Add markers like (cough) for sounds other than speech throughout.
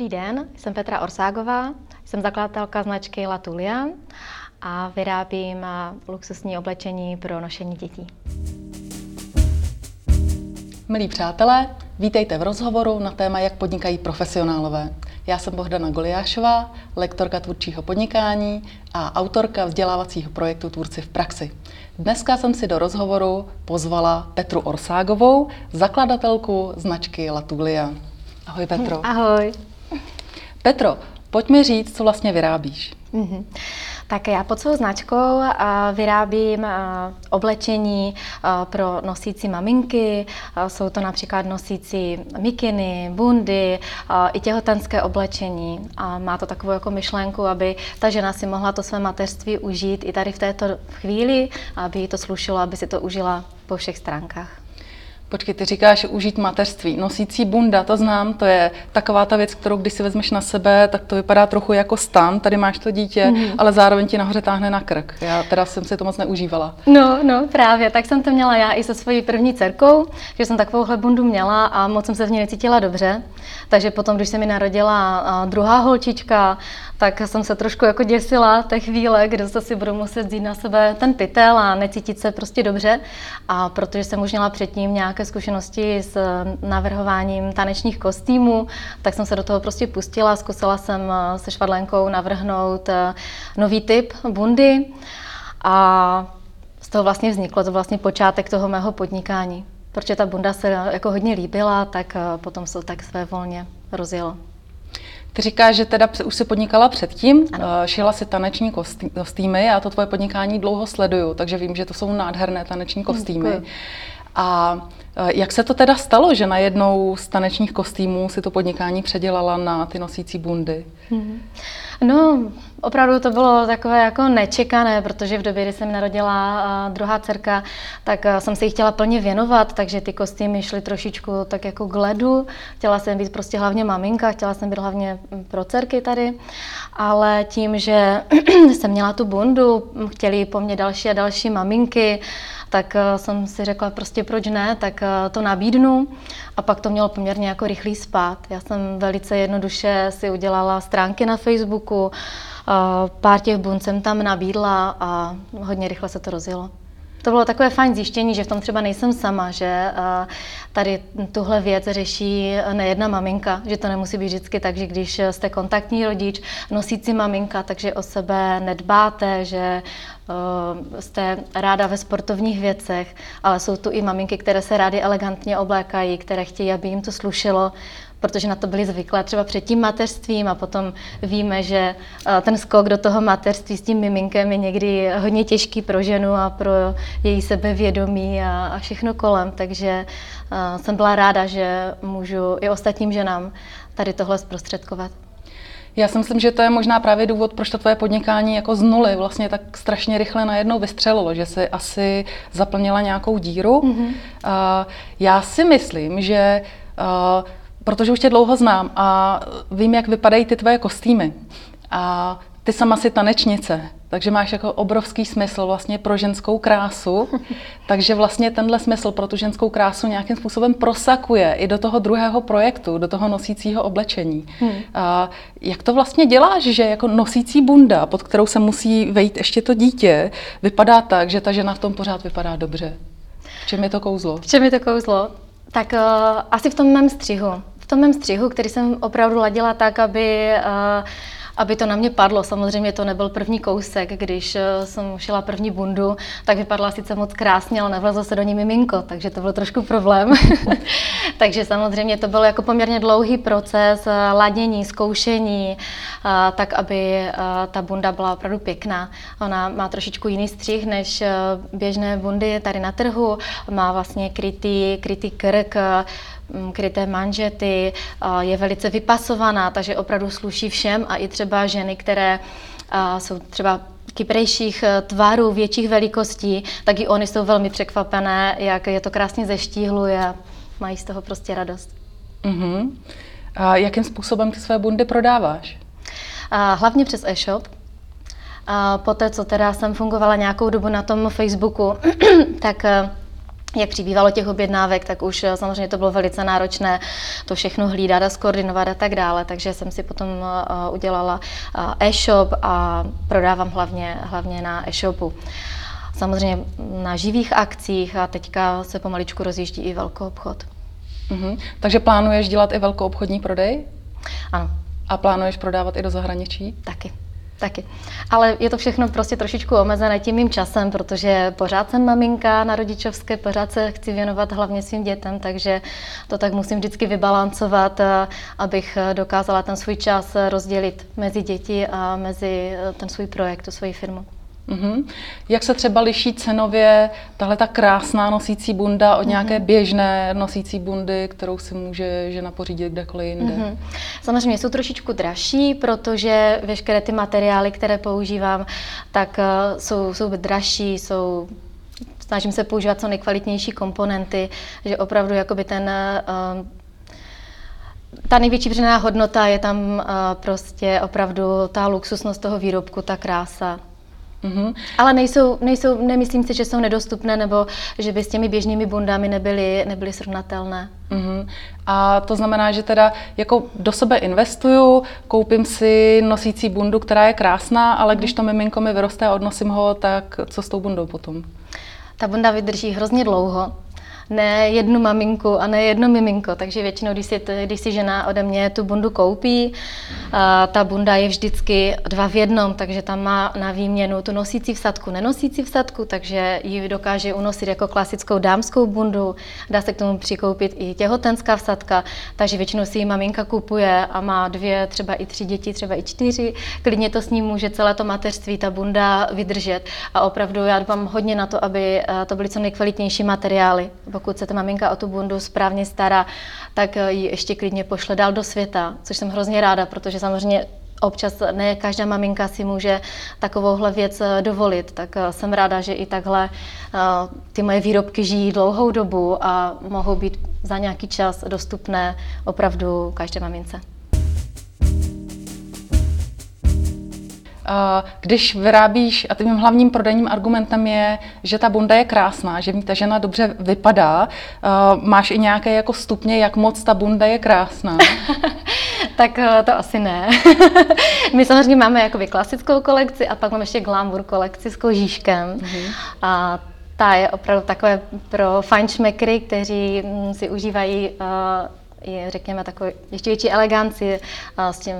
Dobrý den, jsem Petra Orságová, jsem zakladatelka značky Latulia a vyrábím luxusní oblečení pro nošení dětí. Milí přátelé, vítejte v rozhovoru na téma, jak podnikají profesionálové. Já jsem Bohdana Goliášová, lektorka tvůrčího podnikání a autorka vzdělávacího projektu Tvůrci v praxi. Dneska jsem si do rozhovoru pozvala Petru Orságovou, zakladatelku značky Latulia. Ahoj Petro. Ahoj. Petro, pojď mi říct, co vlastně vyrábíš. Mm-hmm. Tak já pod svou značkou vyrábím oblečení pro nosící maminky. Jsou to například nosící mikiny, bundy, i těhotenské oblečení. A má to takovou jako myšlenku, aby ta žena si mohla to své mateřství užít i tady v této chvíli, aby jí to slušelo, aby si to užila po všech stránkách. Počkej, ty říkáš užít mateřství. Nosící bunda, to znám, to je taková ta věc, kterou když si vezmeš na sebe, tak to vypadá trochu jako stan, tady máš to dítě, mm-hmm. ale zároveň ti nahoře táhne na krk. Já teda jsem si to moc neužívala. No, no, právě, tak jsem to měla já i se svojí první dcerkou, že jsem takovouhle bundu měla a moc jsem se v ní necítila dobře. Takže potom, když se mi narodila druhá holčička, tak jsem se trošku jako děsila té chvíle, kdy se si budu muset vzít na sebe ten pytel a necítit se prostě dobře. A protože jsem už měla předtím nějaké zkušenosti s navrhováním tanečních kostýmů, tak jsem se do toho prostě pustila. Zkusila jsem eh, se švadlenkou navrhnout eh, nový typ bundy a z toho vlastně vzniklo to vlastně počátek toho mého podnikání. Protože ta bunda se jako hodně líbila, tak eh, potom se tak své volně rozjelo. Ty říkáš, že teda už si podnikala předtím, ano. Eh, šila si taneční kostýmy, já to tvoje podnikání dlouho sleduju, takže vím, že to jsou nádherné taneční kostýmy. Děkuji. A eh, jak se to teda stalo, že najednou z tanečních kostýmů si to podnikání předělala na ty nosící bundy? Mm-hmm. No, opravdu to bylo takové jako nečekané, protože v době, kdy jsem narodila druhá dcerka, tak jsem se jí chtěla plně věnovat, takže ty kostýmy šly trošičku tak jako k ledu. Chtěla jsem být prostě hlavně maminka, chtěla jsem být hlavně pro dcerky tady, ale tím, že (clears throat) jsem měla tu bundu, chtěli po mně další a další maminky, tak jsem si řekla prostě proč ne, tak to nabídnu a pak to mělo poměrně jako rychlý spát. Já jsem velice jednoduše si udělala stránky na Facebooku, pár těch bun jsem tam nabídla a hodně rychle se to rozjelo. To bylo takové fajn zjištění, že v tom třeba nejsem sama, že tady tuhle věc řeší nejedna maminka, že to nemusí být vždycky tak, že když jste kontaktní rodič, nosící maminka, takže o sebe nedbáte, že jste ráda ve sportovních věcech, ale jsou tu i maminky, které se rády elegantně oblékají, které chtějí, aby jim to slušelo, protože na to byli zvyklé třeba před tím mateřstvím a potom víme, že ten skok do toho mateřství s tím miminkem je někdy hodně těžký pro ženu a pro její sebevědomí a, a všechno kolem, takže jsem byla ráda, že můžu i ostatním ženám tady tohle zprostředkovat. Já si myslím, že to je možná právě důvod, proč to tvoje podnikání jako z nuly vlastně tak strašně rychle najednou vystřelilo, že si asi zaplnila nějakou díru. Mm-hmm. Uh, já si myslím, že uh, protože už tě dlouho znám a vím, jak vypadají ty tvoje kostýmy. A ty sama si tanečnice, takže máš jako obrovský smysl vlastně pro ženskou krásu, (laughs) takže vlastně tenhle smysl pro tu ženskou krásu nějakým způsobem prosakuje i do toho druhého projektu, do toho nosícího oblečení. Hmm. A jak to vlastně děláš, že jako nosící bunda, pod kterou se musí vejít ještě to dítě, vypadá tak, že ta žena v tom pořád vypadá dobře? V čem je to kouzlo? V čem je to kouzlo? Tak uh, asi v tom mém střihu. Tom mém střihu, který jsem opravdu ladila tak, aby uh, aby to na mě padlo. Samozřejmě to nebyl první kousek, když eh, jsem šila první bundu, tak vypadla sice moc krásně, ale nevlezlo se do ní miminko, takže to byl trošku problém. (laughs) takže samozřejmě to byl jako poměrně dlouhý proces eh, ladění, zkoušení, eh, tak aby ta bunda byla opravdu pěkná. Ona má trošičku jiný střih než běžné bundy tady na trhu, má vlastně krytý, krytý krk, Mm, kryté manžety, je velice vypasovaná, takže opravdu sluší všem a i třeba ženy, které jsou třeba kyprejších e, tvarů, větších velikostí, tak i oni jsou velmi překvapené, jak je to krásně zeštíhluje a mají z toho prostě radost. Uh-huh. A jakým způsobem ty své bundy prodáváš? A hlavně přes e-shop. A poté, co teda jsem fungovala nějakou dobu na tom Facebooku, (clears throat) tak e, jak přibývalo těch objednávek, tak už eh, samozřejmě to bylo velice náročné to všechno hlídat a skoordinovat a tak dále. Takže jsem si potom uh, udělala uh, e-shop a prodávám hlavně, hlavně na e-shopu. Samozřejmě na živých akcích a teďka se pomaličku rozjíždí i velkou obchod. Uh-huh. Takže plánuješ dělat i velkou obchodní prodej? Ano. A plánuješ prodávat i do zahraničí? Taky. Taky. Ale je to všechno prostě trošičku omezené tím mým časem, protože pořád jsem maminka na rodičovské, pořád se chci věnovat hlavně svým dětem, takže to tak musím vždycky vybalancovat, eh, abych dokázala ten svůj čas rozdělit mezi děti a mezi eh, ten svůj projekt, tu svoji firmu. Mm-hmm. Jak se třeba liší cenově tahle ta krásná nosící bunda od mm-hmm. nějaké běžné nosící bundy, kterou si může žena pořídit kdekoliv jinde? Mm-hmm. Samozřejmě jsou trošičku dražší, protože veškeré ty materiály, které používám, tak uh, jsou, jsou dražší, jsou snažím se používat co nejkvalitnější komponenty, že opravdu jakoby ten uh, ta největší přidaná hodnota je tam uh, prostě opravdu ta luxusnost toho výrobku, ta krása. Mm-hmm. Ale nejsou, nejsou, nemyslím si, že jsou nedostupné nebo že by s těmi běžnými bundami nebyly, nebyly srovnatelné. Mm-hmm. A to znamená, že teda jako do sebe investuju, koupím si nosící bundu, která je krásná, ale když to miminko mi vyroste a odnosím ho, tak co s tou bundou potom? Ta bunda vydrží hrozně dlouho ne jednu maminku a ne jedno miminko, takže většinou, když si, když si žena ode mě tu bundu koupí, a ta bunda je vždycky dva v jednom, takže tam má na výměnu tu nosící vsadku, nenosící vsadku, takže ji dokáže unosit jako klasickou dámskou bundu, dá se k tomu přikoupit i těhotenská vsadka, takže většinou si ji maminka kupuje a má dvě, třeba i tři děti, třeba i čtyři, klidně to s ním může celé to mateřství, ta bunda vydržet. A opravdu já dbám hodně na to, aby to byly co nejkvalitnější materiály, pokud se ta maminka o tu bundu správně stará, tak eh, ji ještě klidně pošle dál do světa, což jsem hrozně ráda, protože samozřejmě občas ne každá maminka si může takovouhle věc eh, dovolit, tak eh, jsem ráda, že i takhle ty moje výrobky žijí dlouhou dobu a mohou být za nějaký čas dostupné opravdu každé mamince. Když vyrábíš, a tím hlavním prodejním argumentem je, že ta bunda je krásná, že ta žena dobře vypadá, máš i nějaké jako stupně, jak moc ta bunda je krásná? (laughs) tak eh, to asi ne. (laughs) My samozřejmě máme jakoby klasickou kolekci a pak máme ještě glamour kolekci s kožíškem. Mm-hmm. A ta je opravdu takové pro fajnšmekry, kteří mm, si užívají uh, je, řekněme, takové ještě větší eleganci s, tím,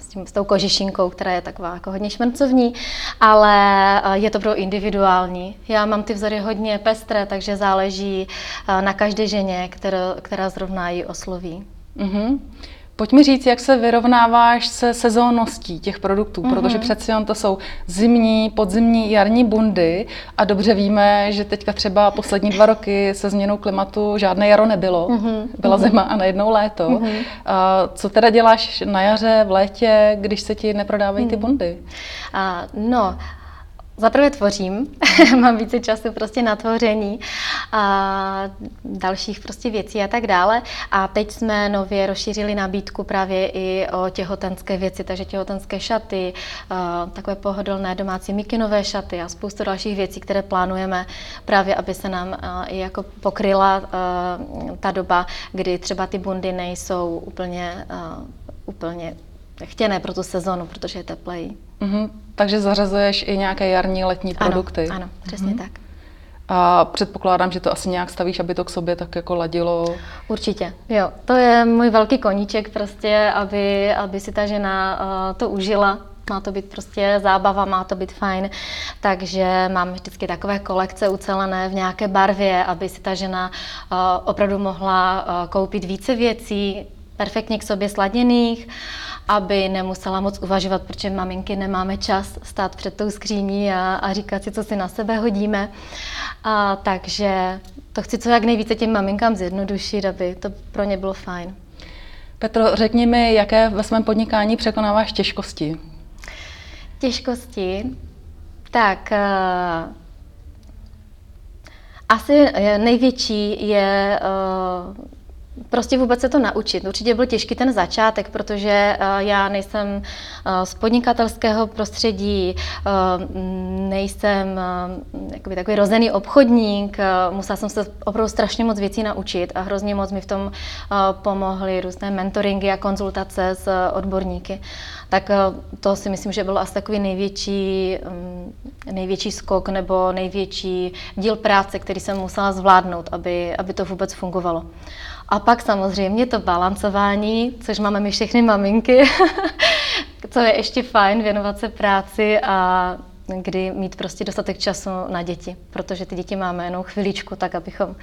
s, tím, s tou kožešinkou, která je taková jako hodně šmrncovní, ale je to pro individuální. Já mám ty vzory hodně pestré, takže záleží na každé ženě, která, která zrovna ji osloví. Mm-hmm. Pojď mi říct, jak se vyrovnáváš se sezónností těch produktů, mm-hmm. protože přeci jen to jsou zimní, podzimní, jarní bundy a dobře víme, že teďka třeba poslední dva roky se změnou klimatu žádné jaro nebylo, mm-hmm. byla mm-hmm. zima a najednou léto. Mm-hmm. A co teda děláš na jaře, v létě, když se ti neprodávají ty mhm. bundy? Uh, no, Zaprvé tvořím, (laughs) mám více času prostě na tvoření a dalších prostě věcí a tak dále. A teď jsme nově rozšířili nabídku právě i o těhotenské věci, takže těhotenské šaty, takové pohodlné domácí mikinové šaty a spoustu dalších věcí, které plánujeme právě, aby se nám i jako pokryla ta doba, kdy třeba ty bundy nejsou úplně, úplně chtěné pro tu sezonu, protože je teplej. Mm-hmm. Takže zařazuješ i nějaké jarní, letní ano, produkty. Ano, přesně mm-hmm. tak. A předpokládám, že to asi nějak stavíš, aby to k sobě tak jako ladilo. Určitě, jo. To je můj velký koníček prostě, aby, aby si ta žena uh, to užila. Má to být prostě zábava, má to být fajn. Takže mám vždycky takové kolekce ucelené v nějaké barvě, aby si ta žena uh, opravdu mohla uh, koupit více věcí, perfektně k sobě sladěných aby nemusela moc uvažovat, protože maminky nemáme čas stát před tou skříní a, a říkat si, co si na sebe hodíme. A, takže to chci co jak nejvíce těm maminkám zjednodušit, aby to pro ně bylo fajn. Petro, řekni mi, jaké ve svém podnikání překonáváš těžkosti? Těžkosti? Tak, uh, asi největší je uh, prostě vůbec se to naučit. Určitě byl těžký ten začátek, protože uh, já nejsem uh, z podnikatelského prostředí, uh, nejsem jakoby takový rozený obchodník, musela jsem se opravdu strašně moc věcí naučit a hrozně moc mi v tom pomohly různé mentoringy a konzultace s odborníky. Tak to si myslím, že byl asi takový největší, um, největší skok nebo největší díl práce, který jsem musela zvládnout, aby, aby to vůbec fungovalo. A pak samozřejmě to balancování, což máme my všechny maminky, (laughs) co je ještě fajn, věnovat se práci a kdy mít prostě dostatek času na děti, protože ty děti máme jenom chviličku, tak abychom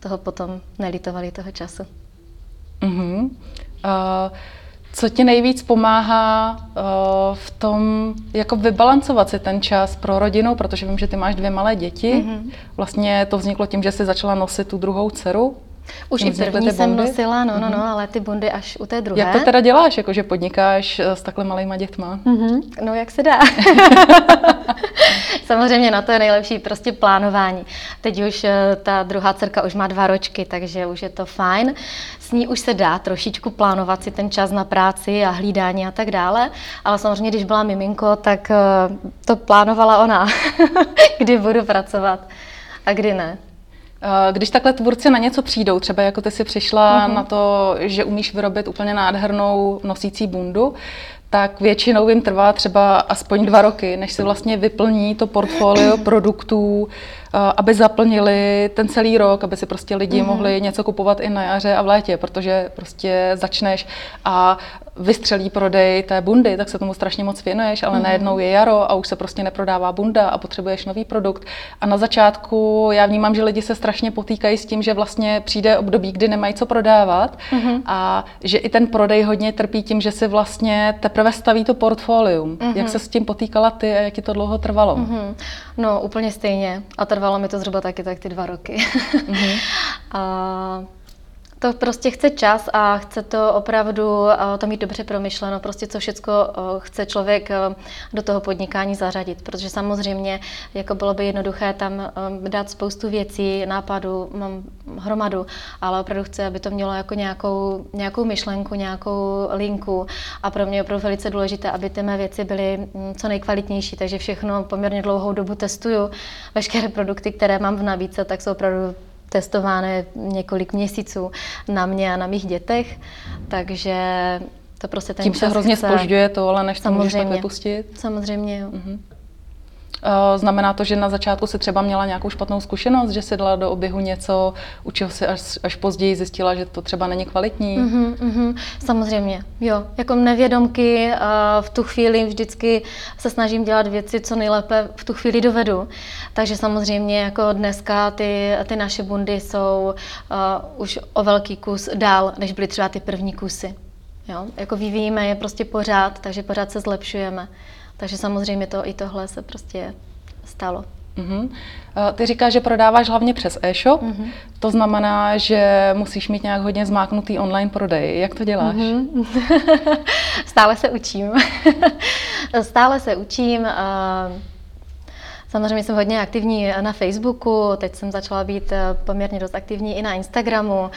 toho potom nelitovali toho času. Uh-huh. Uh, co ti nejvíc pomáhá uh, v tom, jako vybalancovat si ten čas pro rodinu, protože vím, že ty máš dvě malé děti. Uh-huh. Vlastně to vzniklo tím, že jsi začala nosit tu druhou dceru. Už i první jsem nosila, no, no, no, ale ty bundy až u té druhé. Jak to teda děláš, jako že podnikáš eh, s takhle malýma dětma? Mm-hmm. No, jak se dá. (laughs) Samozřejmě na to je nejlepší prostě plánování. Teď už eh, ta druhá dcerka už má dva ročky, takže už je to fajn. S ní už se dá trošičku plánovat si ten čas na práci a hlídání a tak dále, ale samozřejmě, když byla miminko, tak eh, to plánovala ona, (laughs) kdy budu pracovat a kdy ne. Eh, když takhle tvůrci na něco přijdou, třeba jako ty si přišla uh-huh. na to, že umíš vyrobit úplně nádhernou nosící bundu, tak většinou jim trvá třeba aspoň dva roky, než se vlastně vyplní to portfolio produktů, Eh, aby zaplnili ten celý rok, aby si prostě lidi mm-hmm. mohli něco kupovat i na jaře a v létě, protože prostě začneš a vystřelí prodej té bundy, tak se tomu strašně moc věnuješ, ale mm-hmm. najednou je jaro a už se prostě neprodává bunda a potřebuješ nový produkt. A na začátku já vnímám, že lidi se strašně potýkají s tím, že vlastně přijde období, kdy nemají co prodávat mm-hmm. a že i ten prodej hodně trpí tím, že si vlastně teprve staví to portfolium. Mm-hmm. Jak se s tím potýkala ty a jak ti to dlouho trvalo? Mm-hmm. No úplně stejně. A trvalo mi to zhruba taky tak ty dva roky. Mm-hmm. (laughs) a to prostě chce čas a chce to opravdu to mít dobře promyšleno, prostě co všechno chce člověk do toho podnikání zařadit, protože samozřejmě jako bylo by jednoduché tam dát spoustu věcí, nápadů, mám hromadu, ale opravdu chce, aby to mělo jako nějakou, nějakou myšlenku, nějakou linku a pro mě je opravdu velice důležité, aby ty mé věci byly mm, co nejkvalitnější, takže všechno poměrně dlouhou dobu testuju. Veškeré produkty, které mám v nabídce, tak jsou opravdu testované několik měsíců na mě a na mých dětech, takže to prostě ten Tím se hrozně chce... spožďuje to, ale než to můžeš takhle pustit? Samozřejmě, jo. Uh-huh. Znamená to, že na začátku si třeba měla nějakou špatnou zkušenost, že si dala do oběhu něco, u čeho si až, až později zjistila, že to třeba není kvalitní? Mm-hmm, mm-hmm. Samozřejmě, jo. Jako nevědomky v tu chvíli vždycky se snažím dělat věci, co nejlépe v tu chvíli dovedu. Takže samozřejmě jako dneska ty, ty naše bundy jsou uh, už o velký kus dál, než byly třeba ty první kusy. Jo? Jako vyvíjíme je prostě pořád, takže pořád se zlepšujeme. Takže samozřejmě to i tohle se prostě stalo. Uh-huh. Ty říkáš, že prodáváš hlavně přes e-shop, uh-huh. to znamená, že musíš mít nějak hodně zmáknutý online prodej. Jak to děláš? Uh-huh. (laughs) Stále se učím. (laughs) Stále se učím. Samozřejmě jsem hodně aktivní na Facebooku, teď jsem začala být e, poměrně dost aktivní i na Instagramu.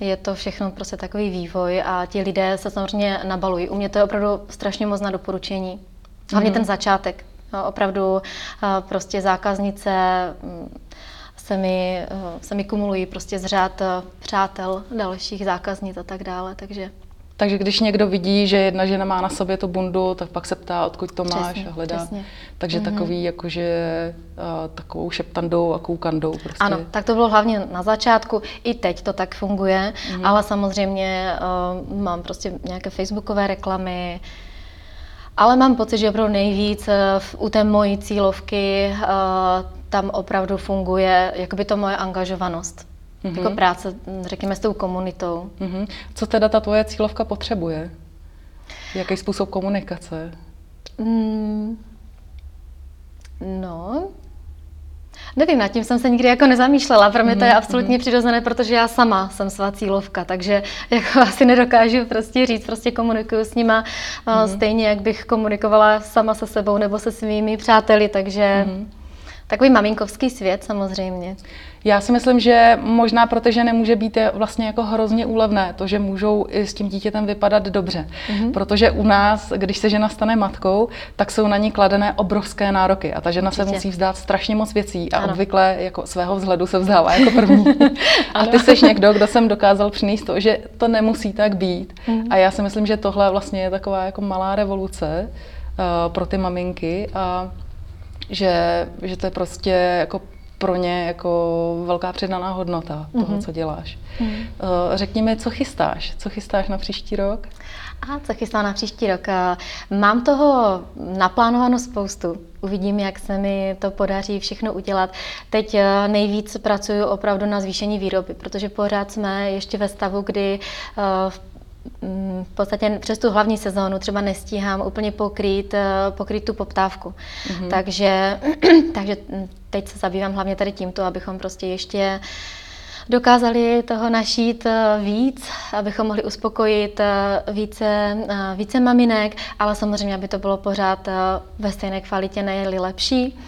Je to všechno prostě takový vývoj a ti lidé se samozřejmě nabalují. U mě to je opravdu strašně moc na doporučení. Hlavně mm. ten začátek. Opravdu prostě zákaznice mm, se mi, se mi kumulují prostě z řád přátel, dalších zákaznic a tak dále, takže... Takže když někdo vidí, že jedna žena má na sobě tu bundu, tak pak se ptá, odkud to máš přesně, a hledá. Přesně. Takže mm-hmm. takový jakože uh, takovou šeptandou a koukandou. Prostě. Ano, tak to bylo hlavně na začátku. I teď to tak funguje, mm-hmm. ale samozřejmě uh, mám prostě nějaké facebookové reklamy, uh, ale mám pocit, že opravdu nejvíc eh, u té mojí cílovky eh, tam opravdu funguje jakoby to moje angažovanost. Mm-hmm. Jako práce, řekněme, s tou komunitou. Mm-hmm. Co teda ta tvoje cílovka potřebuje? Jaký způsob komunikace? Mm, no, Nevím, nad tím jsem se nikdy jako nezamýšlela. Pro mě to je mhm, absolutně mm přirozené, protože já sama jsem svá cílovka, takže jako (laughs) asi nedokážu prostě říct, prostě komunikuju s nima mm stejně, jak bych komunikovala sama se sebou nebo se svými přáteli, takže mm Takový maminkovský svět samozřejmě. Já si myslím, že možná pro ty ženy může být vlastně jako hrozně úlevné to, že můžou i s tím dítětem vypadat dobře. Mm-hmm. Protože u nás, když se žena stane matkou, tak jsou na ní kladené obrovské nároky a ta žena Určitě. se musí vzdát strašně moc věcí a ano. obvykle jako svého vzhledu se vzdává jako první. (laughs) a ty jsi někdo, kdo jsem dokázal přinést to, že to nemusí tak být. Mm-hmm. A já si myslím, že tohle vlastně je taková jako malá revoluce uh, pro ty maminky a že, že to je prostě jako pro ně jako velká přidaná hodnota toho, mm-hmm. co děláš. Mm-hmm. Řekni mi, co chystáš? Co chystáš na příští rok? A co chystám na příští rok? Mám toho naplánováno spoustu. Uvidím, jak se mi to podaří všechno udělat. Teď eh, nejvíc pracuju opravdu na zvýšení výroby, protože pořád jsme ještě ve stavu, kdy v v podstatě přes tu hlavní sezónu třeba nestíhám úplně pokrýt, eh, pokrýt tu poptávku. Mm-hmm. Takže, (clears throat) takže teď se zabývám hlavně tady tímto, abychom prostě ještě dokázali toho našít eh, víc, abychom mohli uspokojit eh, více, více maminek, ale samozřejmě, aby to bylo pořád ve stejné kvalitě, nejli lepší.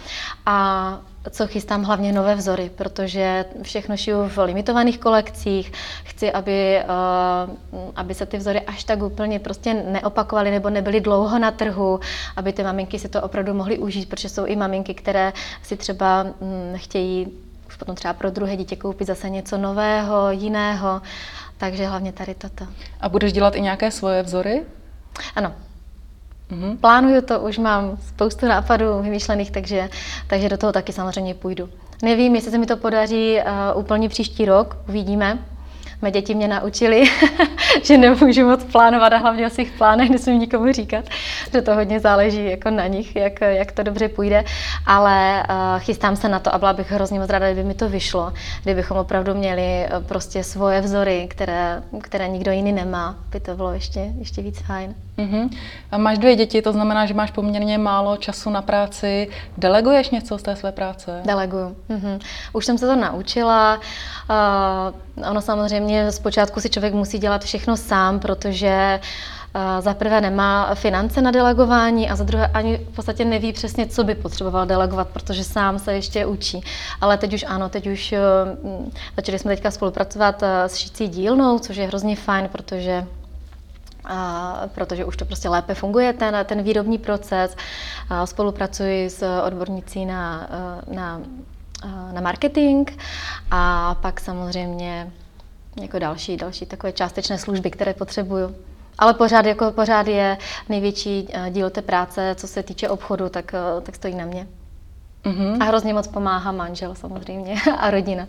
A co chystám hlavně nové vzory, protože všechno šiju v limitovaných kolekcích. Chci, aby, uh, aby se ty vzory až tak úplně prostě neopakovaly nebo nebyly dlouho na trhu, aby ty maminky si to opravdu mohly užít, protože jsou i maminky, které si třeba um, chtějí už potom třeba pro druhé dítě koupit zase něco nového, jiného. Takže hlavně tady toto. A budeš dělat i nějaké svoje vzory? Ano, Mm-hmm. Plánuju to, už mám spoustu nápadů vymýšlených, takže, takže do toho taky samozřejmě půjdu. Nevím, jestli se mi to podaří uh, úplně příští rok, uvidíme. Mé děti mě naučili, (laughs) že nemůžu moc plánovat a hlavně o svých plánech nesmím nikomu říkat, že to hodně záleží jako na nich, jak, jak to dobře půjde, ale uh, chystám se na to a byla bych hrozně moc ráda, kdyby mi to vyšlo, kdybychom opravdu měli uh, prostě svoje vzory, které, které nikdo jiný nemá, by to bylo ještě, ještě víc fajn. Uh-huh. A máš dvě děti, to znamená, že máš poměrně málo času na práci. Deleguješ něco z té své práce? Deleguju. Uh-huh. Už jsem se to naučila. Uh, ono samozřejmě zpočátku si člověk musí dělat všechno sám, protože za prvé nemá finance na delegování a za druhé ani v podstatě neví přesně, co by potřeboval delegovat, protože sám se ještě učí. Ale teď už ano, teď už uh, začali jsme teďka spolupracovat uh, s šicí dílnou, což je hrozně fajn, protože a protože už to prostě lépe funguje, ten, ten výrobní proces. A spolupracuji s odbornicí na, na, na marketing a pak samozřejmě jako další, další takové částečné služby, které potřebuju. Ale pořád, jako pořád je největší díl té práce, co se týče obchodu, tak, tak stojí na mě. Mm-hmm. A hrozně moc pomáhá manžel samozřejmě (laughs) a rodina.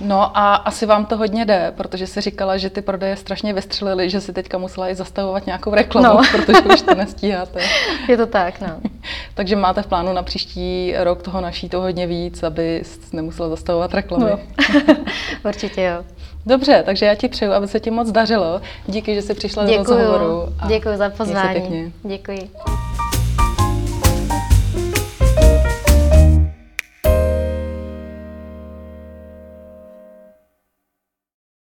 No a asi vám to hodně jde, protože si říkala, že ty prodeje strašně vystřelily, že si teďka musela i zastavovat nějakou reklamu, no. protože už to nestíháte. Je to tak, no. (laughs) Takže máte v plánu na příští rok toho naší to hodně víc, aby nemusela zastavovat reklamy. No. (laughs) Určitě jo. Dobře, takže já ti přeju, aby se ti moc dařilo. Díky, že jsi přišla Děkuju. do rozhovoru. Děkuji za pozvání. Děkuji.